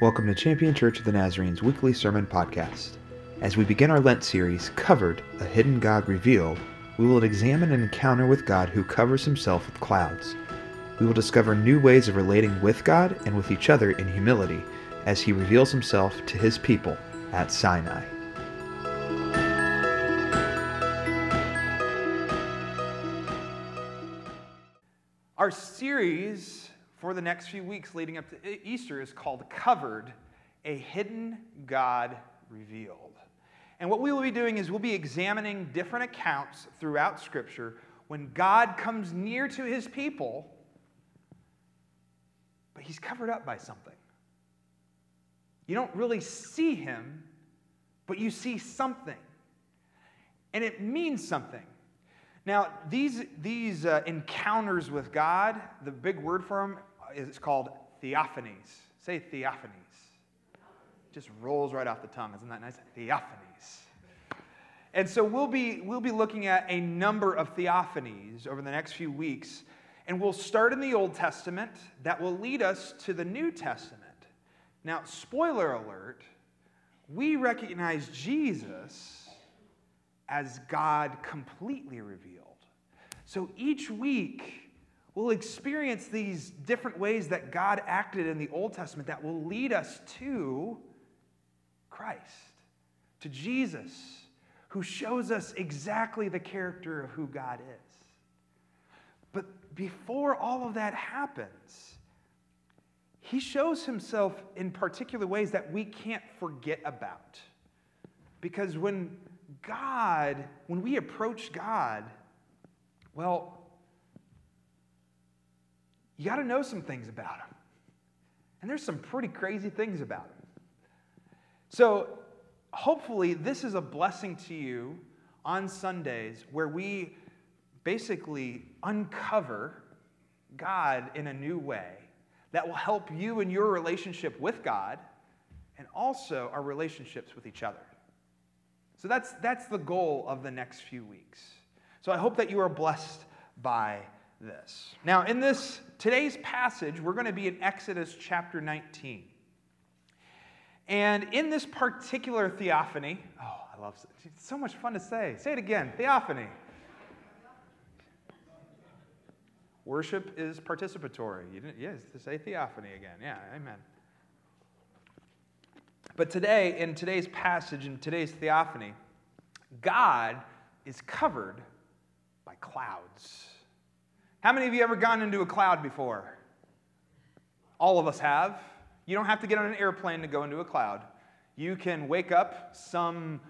Welcome to Champion Church of the Nazarene's weekly sermon podcast. As we begin our Lent series, Covered, a Hidden God Revealed, we will examine an encounter with God who covers himself with clouds. We will discover new ways of relating with God and with each other in humility as he reveals himself to his people at Sinai. Our series for the next few weeks leading up to Easter is called Covered, a Hidden God Revealed. And what we will be doing is we'll be examining different accounts throughout Scripture when God comes near to his people, but he's covered up by something. You don't really see him, but you see something. And it means something. Now, these, these uh, encounters with God, the big word for them is called theophanies. Say theophanies. Just rolls right off the tongue. Isn't that nice? Theophanies. And so we'll be, we'll be looking at a number of theophanies over the next few weeks. And we'll start in the Old Testament that will lead us to the New Testament. Now, spoiler alert, we recognize Jesus as God completely revealed. So each week, we'll experience these different ways that God acted in the Old Testament that will lead us to Christ, to Jesus, who shows us exactly the character of who God is. But before all of that happens, he shows himself in particular ways that we can't forget about. Because when God, when we approach God, well, you got to know some things about him. And there's some pretty crazy things about him. So, hopefully, this is a blessing to you on Sundays where we basically uncover God in a new way that will help you in your relationship with God and also our relationships with each other. So that's, that's the goal of the next few weeks. So I hope that you are blessed by this. Now, in this today's passage, we're going to be in Exodus chapter 19. And in this particular theophany, oh, I love it. It's so much fun to say. Say it again theophany. Worship is participatory. You didn't, yes, to say theophany again. Yeah, amen. But today, in today's passage, in today's theophany, God is covered by clouds. How many of you ever gone into a cloud before? All of us have. You don't have to get on an airplane to go into a cloud. You can wake up some,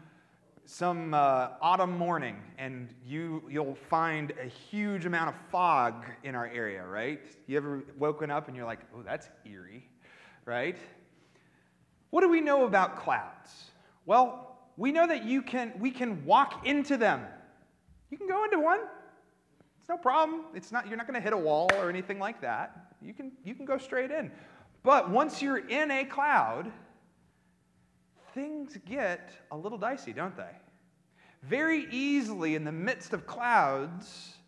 some uh, autumn morning and you, you'll find a huge amount of fog in our area, right? You ever woken up and you're like, oh, that's eerie, right? What do we know about clouds? Well, we know that you can, we can walk into them. You can go into one. It's no problem. It's not, you're not going to hit a wall or anything like that. You can, you can go straight in. But once you're in a cloud, things get a little dicey, don't they? Very easily, in the midst of clouds,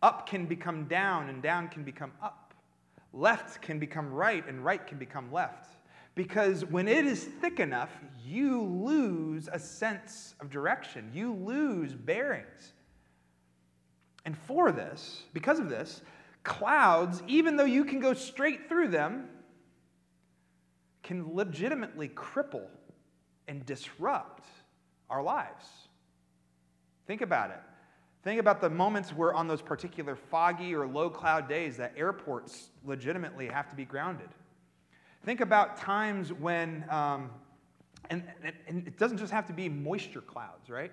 up can become down and down can become up. Left can become right and right can become left. Because when it is thick enough, you lose a sense of direction, you lose bearings. And for this, because of this, clouds, even though you can go straight through them, can legitimately cripple and disrupt our lives. Think about it. Think about the moments where, on those particular foggy or low cloud days, that airports legitimately have to be grounded. Think about times when, um, and, and, it doesn't just have to be moisture clouds, right?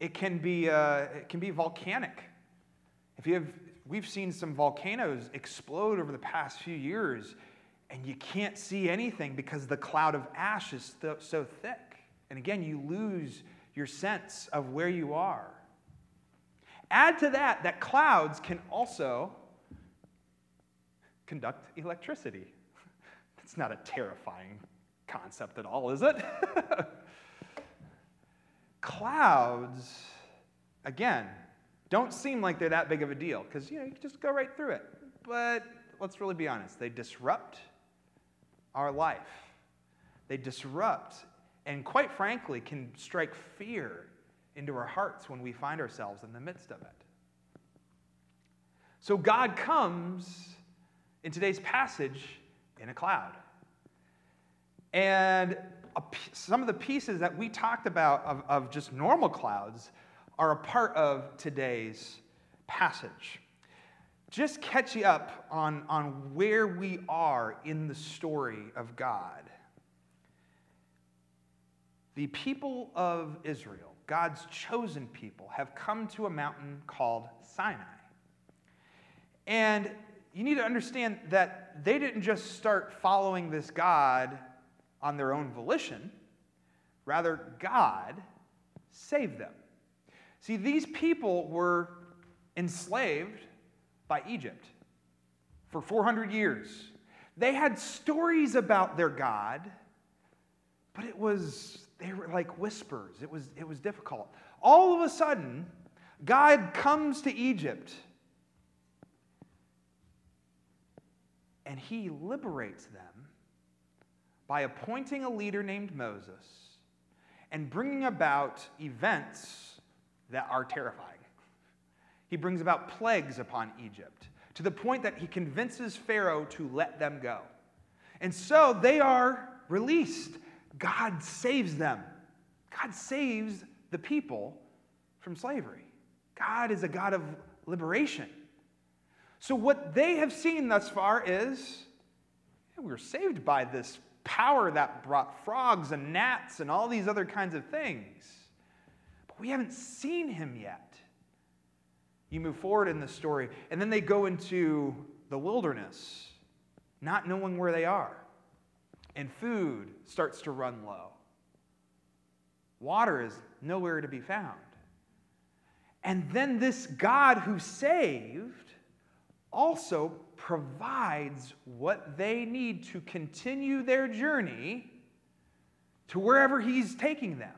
It can be, uh, it can be volcanic if you have, we've seen some volcanoes explode over the past few years, and you can't see anything because the cloud of ash is th- so thick. And again, you lose your sense of where you are. Add to that that clouds can also conduct electricity. That's not a terrifying concept at all, is it? clouds, again, don't seem like they're that big of a deal because you know you just go right through it. But let's really be honest, they disrupt our life. they disrupt, and quite frankly, can strike fear into our hearts when we find ourselves in the midst of it. So God comes in today's passage in a cloud. And some of the pieces that we talked about of, of just normal clouds are a part of today's passage. Just catch you up on, on where we are in the story of God. The people of Israel, God's chosen people, have come to a mountain called Sinai. And you need to understand that they didn't just start following this God on their own volition, rather, God saved them. See, these people were enslaved by Egypt for 400 years. They had stories about their God, but it was, they were like whispers. It was, it was difficult. All of a sudden, God comes to Egypt and he liberates them by appointing a leader named Moses and bringing about events that are terrifying. He brings about plagues upon Egypt to the point that he convinces Pharaoh to let them go. And so they are released. God saves them. God saves the people from slavery. God is a God of liberation. So, what they have seen thus far is yeah, we were saved by this power that brought frogs and gnats and all these other kinds of things. But we haven't seen him yet. You move forward in the story, and then they go into the wilderness, not knowing where they are. And food starts to run low. Water is nowhere to be found. And then this God who saved also provides what they need to continue their journey to wherever He's taking them.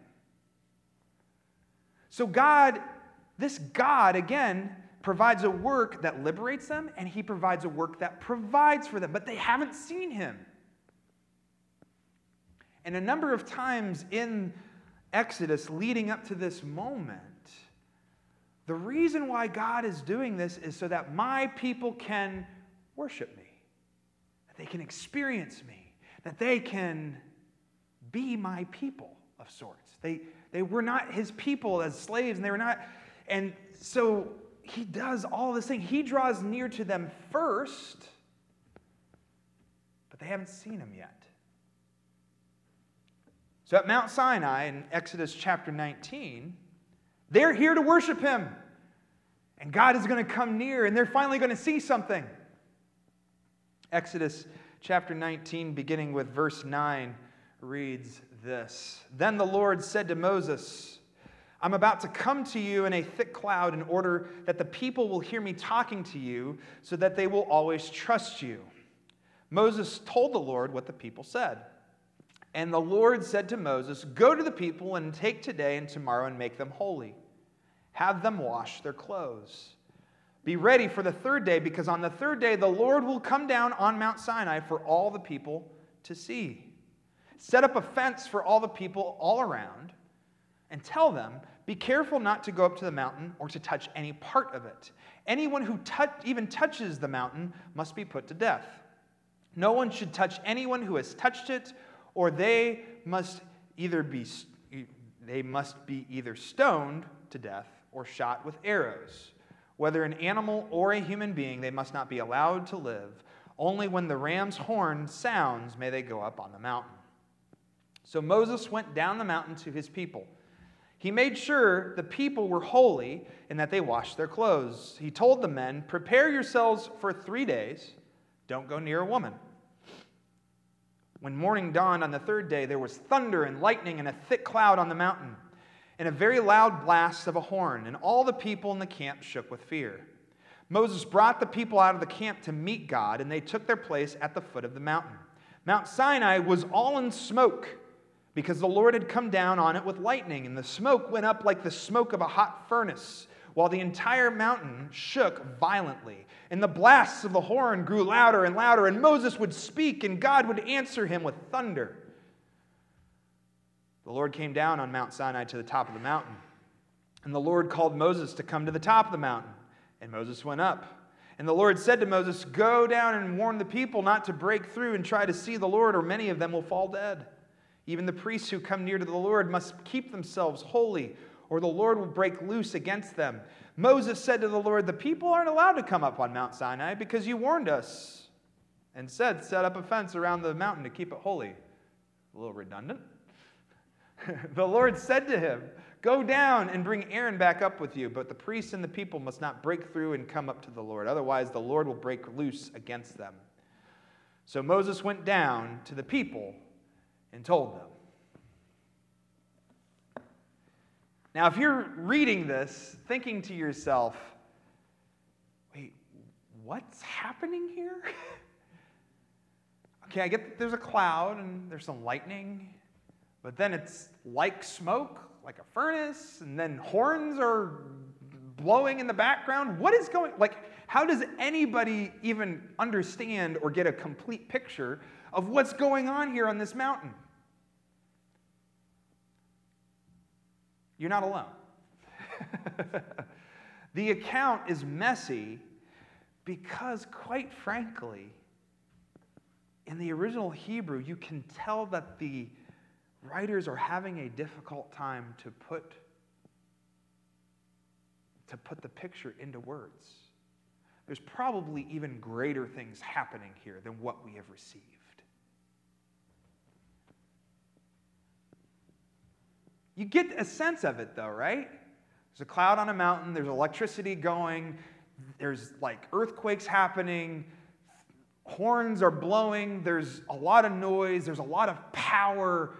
So, God this God, again, provides a work that liberates them, and he provides a work that provides for them, but they haven't seen him. And a number of times in Exodus leading up to this moment, the reason why God is doing this is so that my people can worship me, that they can experience me, that they can be my people of sorts. They, they were not his people as slaves, and they were not and so he does all this thing. He draws near to them first, but they haven't seen him yet. So at Mount Sinai in Exodus chapter 19, they're here to worship him. And God is going to come near, and they're finally going to see something. Exodus chapter 19, beginning with verse 9, reads this Then the Lord said to Moses, I'm about to come to you in a thick cloud in order that the people will hear me talking to you so that they will always trust you. Moses told the Lord what the people said. And the Lord said to Moses, Go to the people and take today and tomorrow and make them holy. Have them wash their clothes. Be ready for the third day, because on the third day the Lord will come down on Mount Sinai for all the people to see. Set up a fence for all the people all around and tell them, Be careful not to go up to the mountain or to touch any part of it. Anyone who touch, even touches the mountain must be put to death. No one should touch anyone who has touched it, or they must either be they must be either stoned to death or shot with arrows. Whether an animal or a human being, they must not be allowed to live. Only when the ram's horn sounds may they go up on the mountain. So Moses went down the mountain to his people. He made sure the people were holy and that they washed their clothes. He told the men, Prepare yourselves for three days. Don't go near a woman. When morning dawned on the third day, there was thunder and lightning and a thick cloud on the mountain, and a very loud blast of a horn, and all the people in the camp shook with fear. Moses brought the people out of the camp to meet God, and they took their place at the foot of the mountain. Mount Sinai was all in smoke because the Lord had come down on it with lightning, and the smoke went up like the smoke of a hot furnace, while the entire mountain shook violently. And the blasts of the horn grew louder and louder, and Moses would speak, and God would answer him with thunder. the Lord came down on Mount Sinai to the top of the mountain. And the Lord called Moses to come to the top of the mountain. And Moses went up. And the Lord said to Moses, Go down and warn the people not to break through and try to see the Lord, or many of them will fall dead. Even the priests who come near to the Lord must keep themselves holy, or the Lord will break loose against them. Moses said to the Lord, The people aren't allowed to come up on Mount Sinai because you warned us and said, Set up a fence around the mountain to keep it holy. A little redundant. the Lord said to him, Go down and bring Aaron back up with you, but the priests and the people must not break through and come up to the Lord. Otherwise, the Lord will break loose against them. So Moses went down to the people and told them. Now, if you're reading this, thinking to yourself, wait, what's happening here? okay, I get that there's a cloud and there's some lightning, but then it's like smoke, like a furnace, and then horns are blowing in the background. What is going like how does anybody even understand or get a complete picture of what's going on here on this mountain? You're not alone. the account is messy because, quite frankly, in the original Hebrew, you can tell that the writers are having a difficult time to put, to put the picture into words. There's probably even greater things happening here than what we have received. You get a sense of it though, right? There's a cloud on a mountain, there's electricity going, there's like earthquakes happening, horns are blowing, there's a lot of noise, there's a lot of power.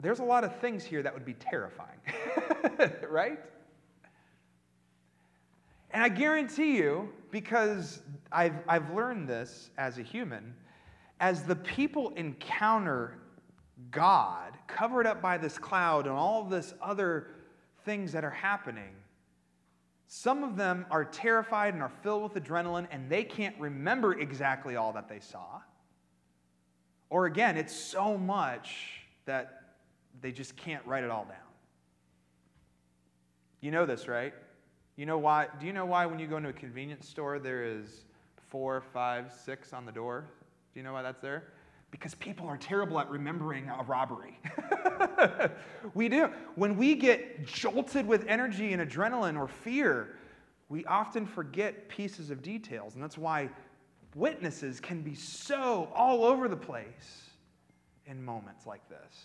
There's a lot of things here that would be terrifying, right? And I guarantee you, because I've, I've learned this as a human, as the people encounter God covered up by this cloud and all this other things that are happening, some of them are terrified and are filled with adrenaline and they can't remember exactly all that they saw. Or again, it's so much that they just can't write it all down. You know this, right? You know why? Do you know why when you go into a convenience store there is four, five, six on the door? Do you know why that's there? Because people are terrible at remembering a robbery. we do. When we get jolted with energy and adrenaline or fear, we often forget pieces of details. And that's why witnesses can be so all over the place in moments like this.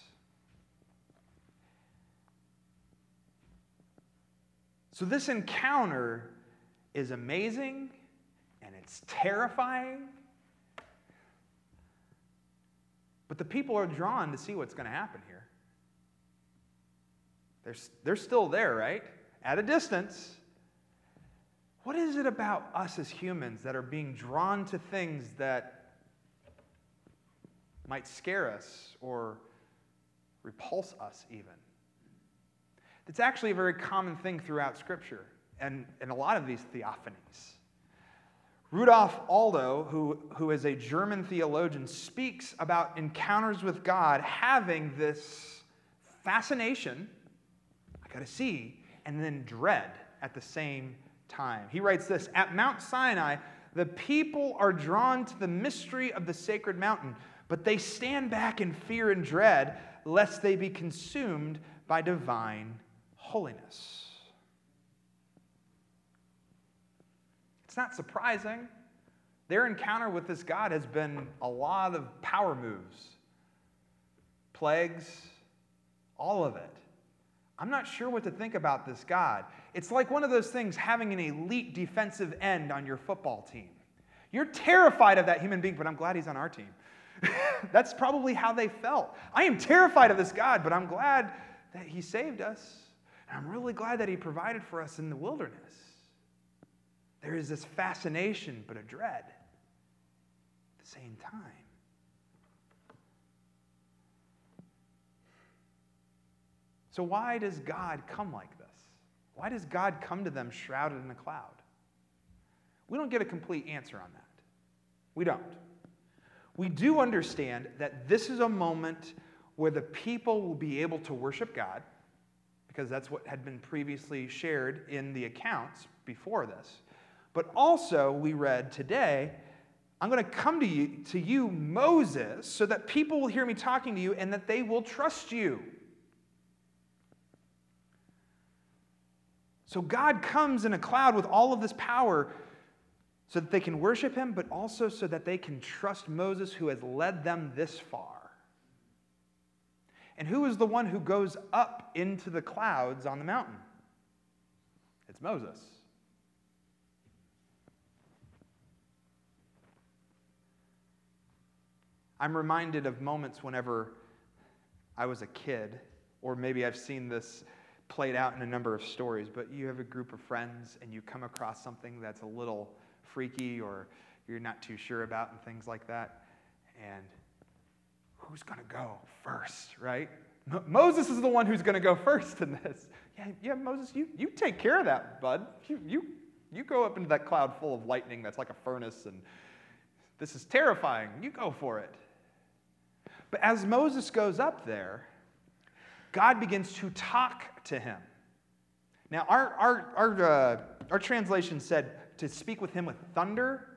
So, this encounter is amazing and it's terrifying But the people are drawn to see what's going to happen here. They're, they're still there, right? At a distance. What is it about us as humans that are being drawn to things that might scare us or repulse us, even? It's actually a very common thing throughout Scripture and in a lot of these theophanies. Rudolf Otto, who, who is a German theologian, speaks about encounters with God having this fascination, I gotta see, and then dread at the same time. He writes this At Mount Sinai, the people are drawn to the mystery of the sacred mountain, but they stand back in fear and dread lest they be consumed by divine holiness. It's not surprising. Their encounter with this God has been a lot of power moves, plagues, all of it. I'm not sure what to think about this God. It's like one of those things having an elite defensive end on your football team. You're terrified of that human being, but I'm glad he's on our team. That's probably how they felt. I am terrified of this God, but I'm glad that he saved us. And I'm really glad that he provided for us in the wilderness. There is this fascination, but a dread at the same time. So, why does God come like this? Why does God come to them shrouded in a cloud? We don't get a complete answer on that. We don't. we do understand that this is a moment where the people will be able to worship God, because that's what had been previously shared in the accounts before this. But also, we read today, I'm going to come to you, to you, Moses, so that people will hear me talking to you and that they will trust you. So God comes in a cloud with all of this power so that they can worship him, but also so that they can trust Moses who has led them this far. And who is the one who goes up into the clouds on the mountain? It's Moses. I'm reminded of moments whenever I was a kid, or maybe I've seen this played out in a number of stories, but you have a group of friends and you come across something that's a little freaky or you're not too sure about and things like that. And who's going to go first, right? Moses is the one who's going to go first in this. Yeah, yeah, Moses, you, you take care of that, bud. You, you, you go up into that cloud full of lightning that's like a furnace, and this is terrifying. You go for it. But as Moses goes up there, God begins to talk to him. Now, our, our, our, uh, our translation said to speak with him with thunder.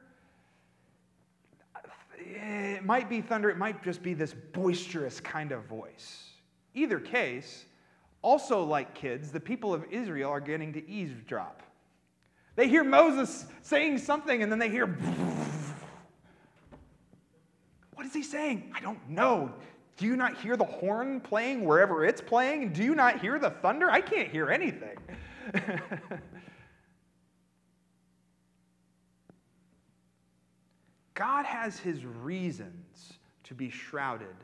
It might be thunder, it might just be this boisterous kind of voice. Either case, also like kids, the people of Israel are getting to eavesdrop. They hear Moses saying something and then they hear. What is he saying? I don't know. Do you not hear the horn playing wherever it's playing? Do you not hear the thunder? I can't hear anything. God has his reasons to be shrouded,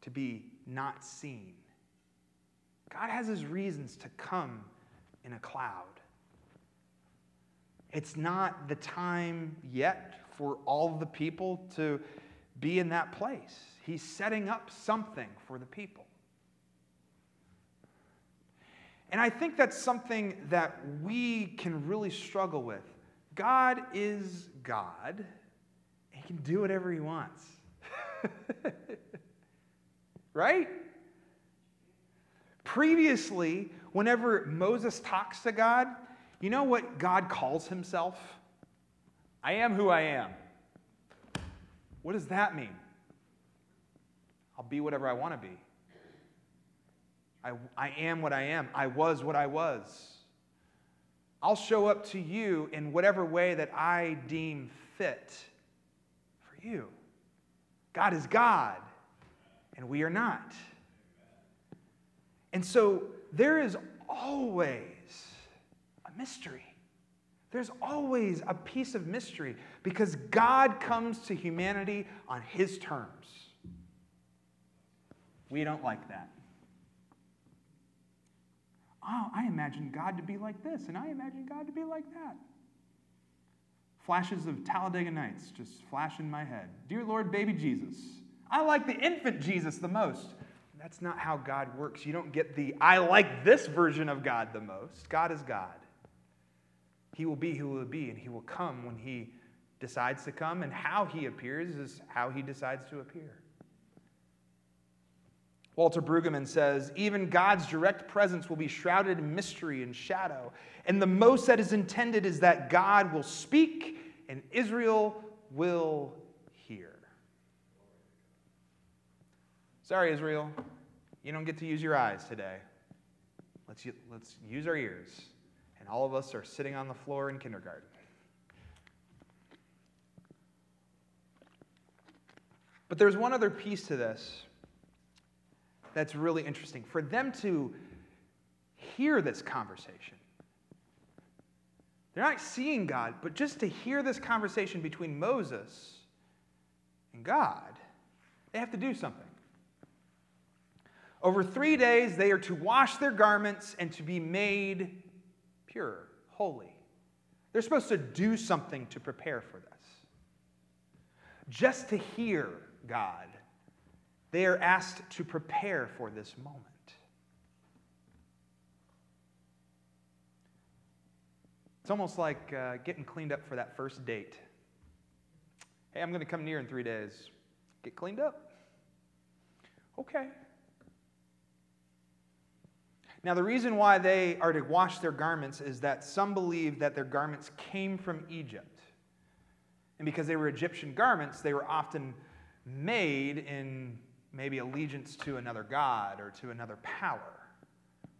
to be not seen. God has his reasons to come in a cloud. It's not the time yet for all the people to be in that place. He's setting up something for the people. And I think that's something that we can really struggle with. God is God, he can do whatever he wants. right? Previously, whenever Moses talks to God, you know what God calls himself? I am who I am. What does that mean? I'll be whatever I want to be. I, I am what I am. I was what I was. I'll show up to you in whatever way that I deem fit for you. God is God, and we are not. And so there is always a mystery. There's always a piece of mystery because God comes to humanity on his terms. We don't like that. Oh, I imagine God to be like this, and I imagine God to be like that. Flashes of Talladega Nights just flash in my head. Dear Lord, baby Jesus. I like the infant Jesus the most. That's not how God works. You don't get the I like this version of God the most. God is God. He will be who he will be, and he will come when he decides to come, and how he appears is how he decides to appear. Walter Brueggemann says, even God's direct presence will be shrouded in mystery and shadow. And the most that is intended is that God will speak and Israel will hear. Sorry, Israel, you don't get to use your eyes today. Let's, let's use our ears and all of us are sitting on the floor in kindergarten. But there's one other piece to this that's really interesting. For them to hear this conversation, they're not seeing God, but just to hear this conversation between Moses and God, they have to do something. Over three days, they are to wash their garments and to be made pure, holy. They're supposed to do something to prepare for this. Just to hear God, they are asked to prepare for this moment. It's almost like uh, getting cleaned up for that first date. Hey, I'm going to come near in three days. Get cleaned up. Okay. Now, the reason why they are to wash their garments is that some believe that their garments came from Egypt. And because they were Egyptian garments, they were often made in maybe allegiance to another god or to another power.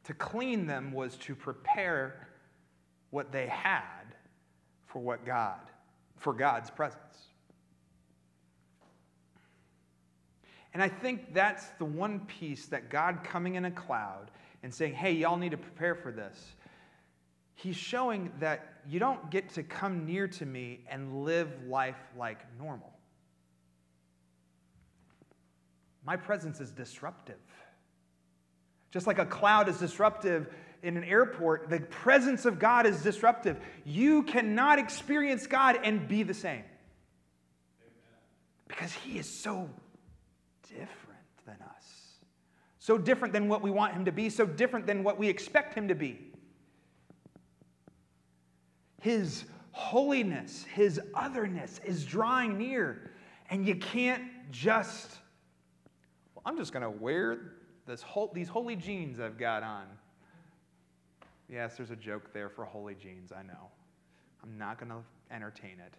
To clean them was to prepare what they had for what God, for God's presence. And I think that's the one piece that God coming in a cloud and saying, hey, y'all need to prepare for this. He's showing that you don't get to come near to me and live life like normal. My presence is disruptive. Just like a cloud is disruptive in an airport, the presence of God is disruptive. You cannot experience God and be the same. Because He is so different so different than what we want him to be, so different than what we expect him to be. His holiness, his otherness is drawing near, and you can't just, well, I'm just going to wear this whole, these holy jeans I've got on. Yes, there's a joke there for holy jeans, I know. I'm not going to entertain it.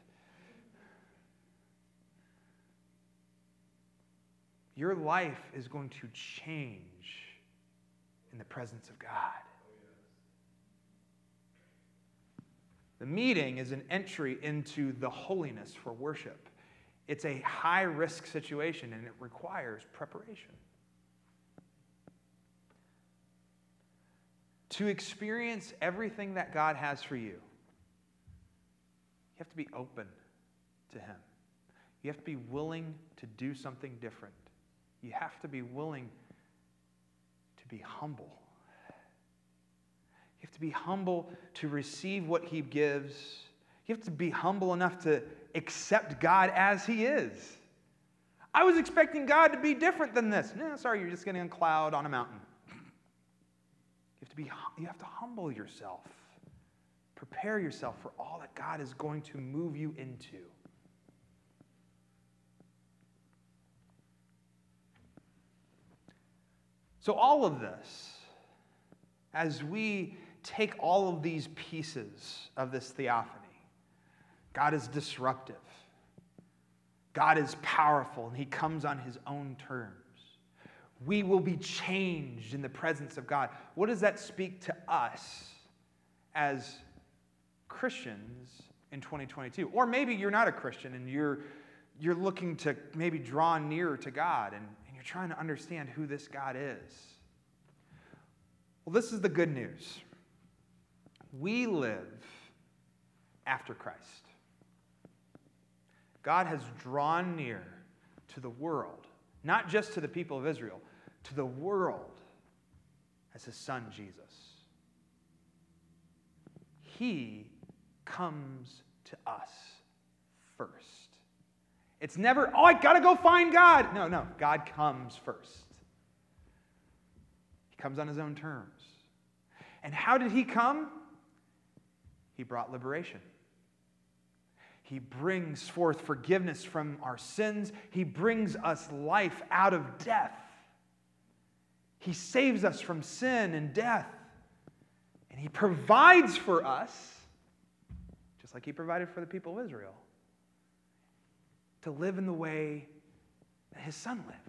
Your life is going to change in the presence of God. The meeting is an entry into the holiness for worship. It's a high risk situation and it requires preparation. To experience everything that God has for you, you have to be open to Him. You have to be willing to do something different. You have to be willing to be humble. You have to be humble to receive what He gives. You have to be humble enough to accept God as He is. I was expecting God to be different than this. No, sorry, you're just getting a cloud on a mountain. You have to be you have to humble yourself. Prepare yourself for all that God is going to move you into. So, all of this, as we take all of these pieces of this theophany, God is disruptive, God is powerful, and He comes on His own terms. We will be changed in the presence of God. What does that speak to us as Christians in 2022? Or maybe you're not a Christian and you're, you're looking to maybe draw nearer to God and, trying to understand who this God is. Well, this is the good news. We live after Christ. God has drawn near to the world, not just to the people of Israel, to the world as his son Jesus. He comes to us first. It's never, oh, I gotta go find God. No, no, God comes first. He comes on his own terms. And how did he come? He brought liberation. He brings forth forgiveness from our sins. He brings us life out of death. He saves us from sin and death. And He provides for us, just like He provided for the people of Israel to live in the way that his son lived.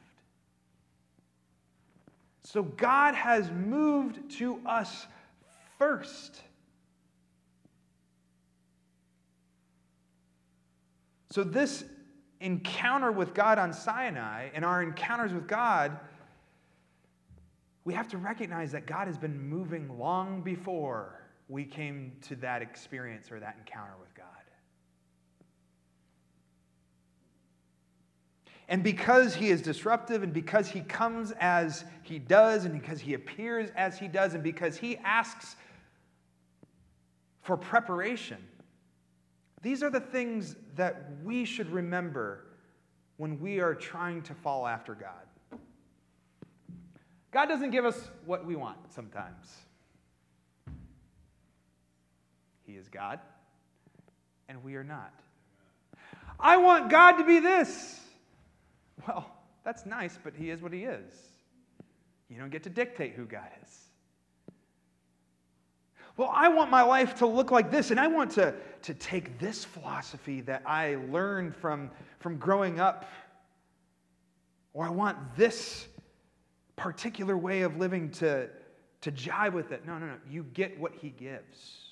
So God has moved to us first. So, this encounter with God on Sinai and our encounters with God, we have to recognize that God has been moving long before we came to that experience or that encounter with God. And because he is disruptive, and because he comes as he does, and because he appears as he does, and because he asks for preparation, these are the things that we should remember when we are trying to follow after God. God doesn't give us what we want sometimes. He is God, and we are not. I want God to be this. Well, that's nice, but He is what He is. You don't get to dictate who God is. Well, I want my life to look like this, and I want to, to take this philosophy that I learned from, from growing up, or I want this particular way of living to, to jive with it. No, no, no. You get what He gives.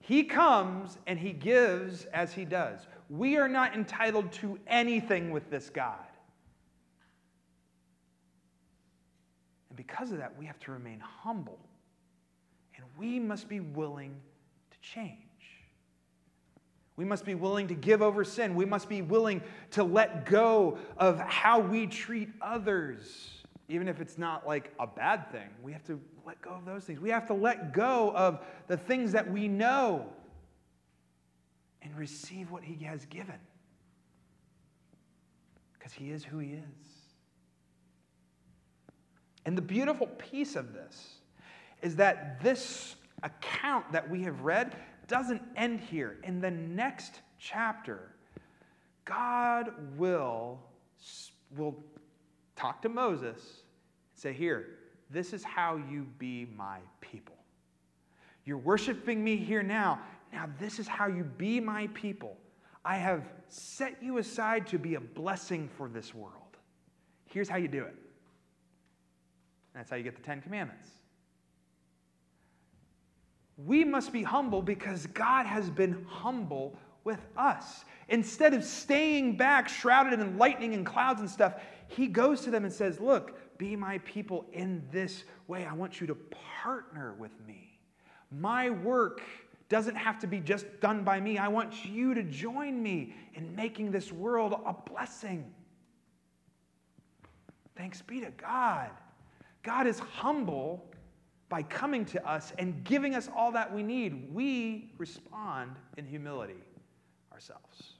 He comes and He gives as He does. We are not entitled to anything with this God. And because of that, we have to remain humble. And we must be willing to change. We must be willing to give over sin. We must be willing to let go of how we treat others, even if it's not like a bad thing. We have to let go of those things. We have to let go of the things that we know and receive what He has given. Because He is who He is. And the beautiful piece of this is that this account that we have read doesn't end here. In the next chapter, God will, will talk to Moses say, Here, this is how you be my people. You're worshiping me here now. Now, this is how you be my people. I have set you aside to be a blessing for this world. Here's how you do it. That's how you get the Ten Commandments. We must be humble because God has been humble with us. Instead of staying back, shrouded in lightning and clouds and stuff, He goes to them and says, Look, be my people in this way. I want you to partner with me. My work doesn't have to be just done by me. I want you to join me in making this world a blessing. Thanks be to God. God is humble by coming to us and giving us all that we need. We respond in humility ourselves.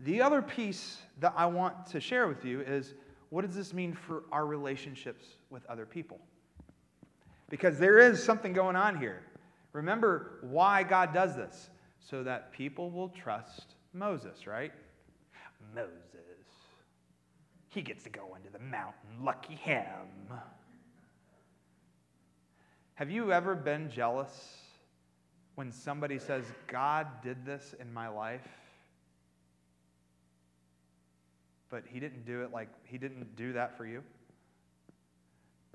The other piece that I want to share with you is what does this mean for our relationships with other people? Because there is something going on here. Remember why God does this so that people will trust Moses, right? Moses. He gets to go into the mountain. Lucky him. Have you ever been jealous when somebody says, God did this in my life? But he didn't do it like he didn't do that for you?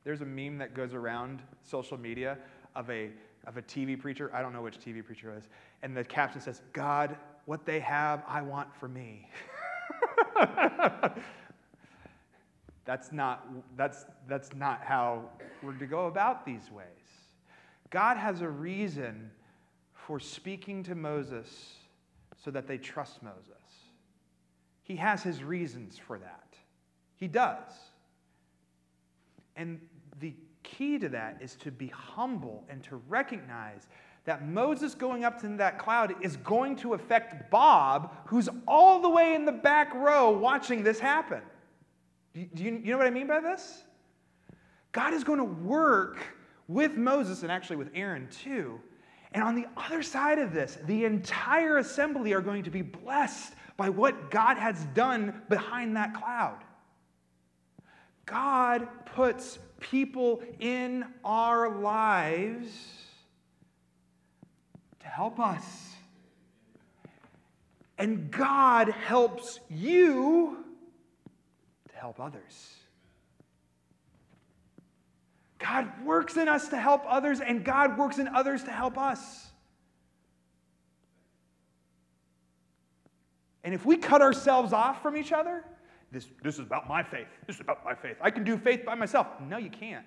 There's a meme that goes around social media of a, of a TV preacher. I don't know which TV preacher it is. And the caption says, God, what they have, I want for me. That's not, that's, that's not how we're to go about these ways. God has a reason for speaking to Moses so that they trust Moses. He has his reasons for that. He does. And the key to that is to be humble and to recognize that Moses going up to that cloud is going to affect Bob, who's all the way in the back row watching this happen. Do you, you know what I mean by this? God is going to work with Moses and actually with Aaron too. And on the other side of this, the entire assembly are going to be blessed by what God has done behind that cloud. God puts people in our lives to help us. And God helps you to help others. God works in us to help others, and God works in others to help us. And if we cut ourselves off from each other, this, this is about my faith. This is about my faith. I can do faith by myself. No, you can't.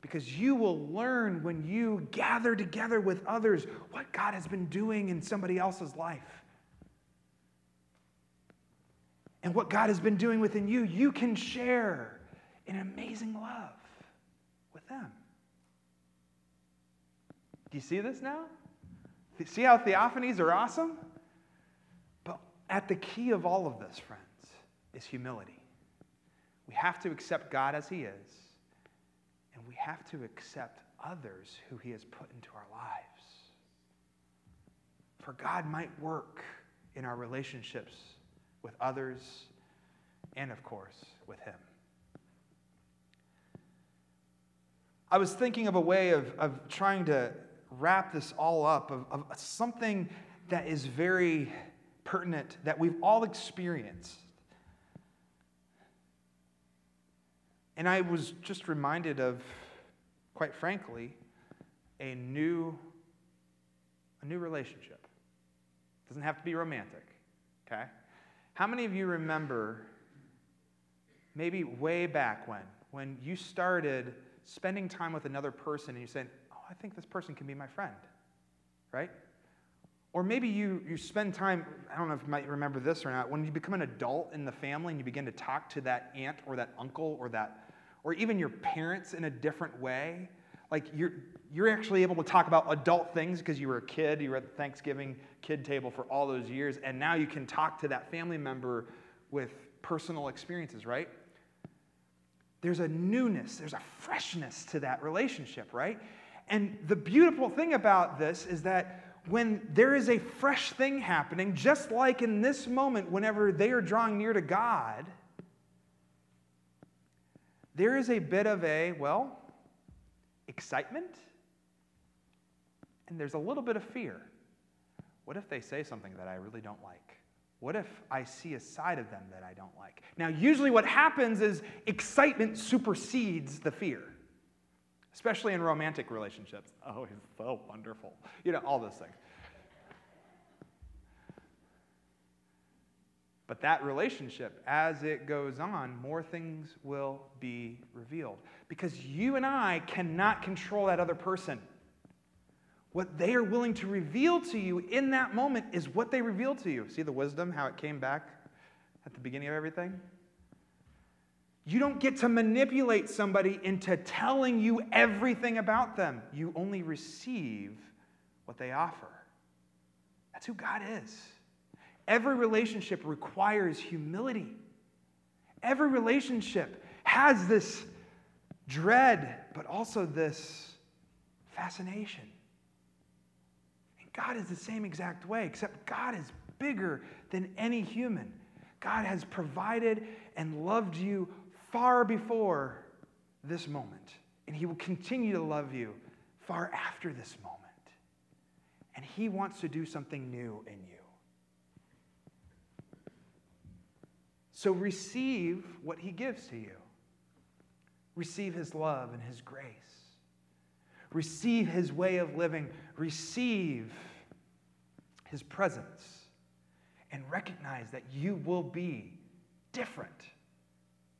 Because you will learn when you gather together with others what God has been doing in somebody else's life and what God has been doing within you, you can share in amazing love with them. Do you see this now? See how theophanies are awesome? But at the key of all of this, friends, is humility. We have to accept God as He is, and we have to accept others who He has put into our lives. For God might work in our relationships with others and, of course, with Him. I was thinking of a way of, of trying to wrap this all up, of, of something that is very pertinent that we've all experienced. And I was just reminded of, quite frankly, a new, a new relationship. It doesn't have to be romantic, okay? How many of you remember maybe way back when, when you started spending time with another person and you said, Oh, I think this person can be my friend, right? Or maybe you, you spend time, I don't know if you might remember this or not, when you become an adult in the family and you begin to talk to that aunt or that uncle or that, or even your parents in a different way. Like you're, you're actually able to talk about adult things because you were a kid, you were at the Thanksgiving kid table for all those years, and now you can talk to that family member with personal experiences, right? There's a newness, there's a freshness to that relationship, right? And the beautiful thing about this is that when there is a fresh thing happening, just like in this moment, whenever they are drawing near to God, there is a bit of a, well, excitement, and there's a little bit of fear. What if they say something that I really don't like? What if I see a side of them that I don't like? Now, usually what happens is excitement supersedes the fear, especially in romantic relationships. Oh, he's so wonderful. You know, all those things. But that relationship, as it goes on, more things will be revealed. Because you and I cannot control that other person. What they are willing to reveal to you in that moment is what they reveal to you. See the wisdom, how it came back at the beginning of everything? You don't get to manipulate somebody into telling you everything about them. You only receive what they offer. That's who God is. Every relationship requires humility. Every relationship has this dread, but also this fascination. And God is the same exact way, except God is bigger than any human. God has provided and loved you far before this moment, and He will continue to love you far after this moment. And He wants to do something new in you. So receive what he gives to you. Receive his love and his grace. Receive his way of living. Receive his presence. And recognize that you will be different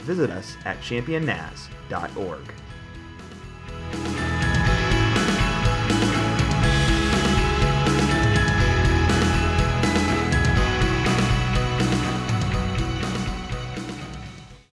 visit us at championnaz.org.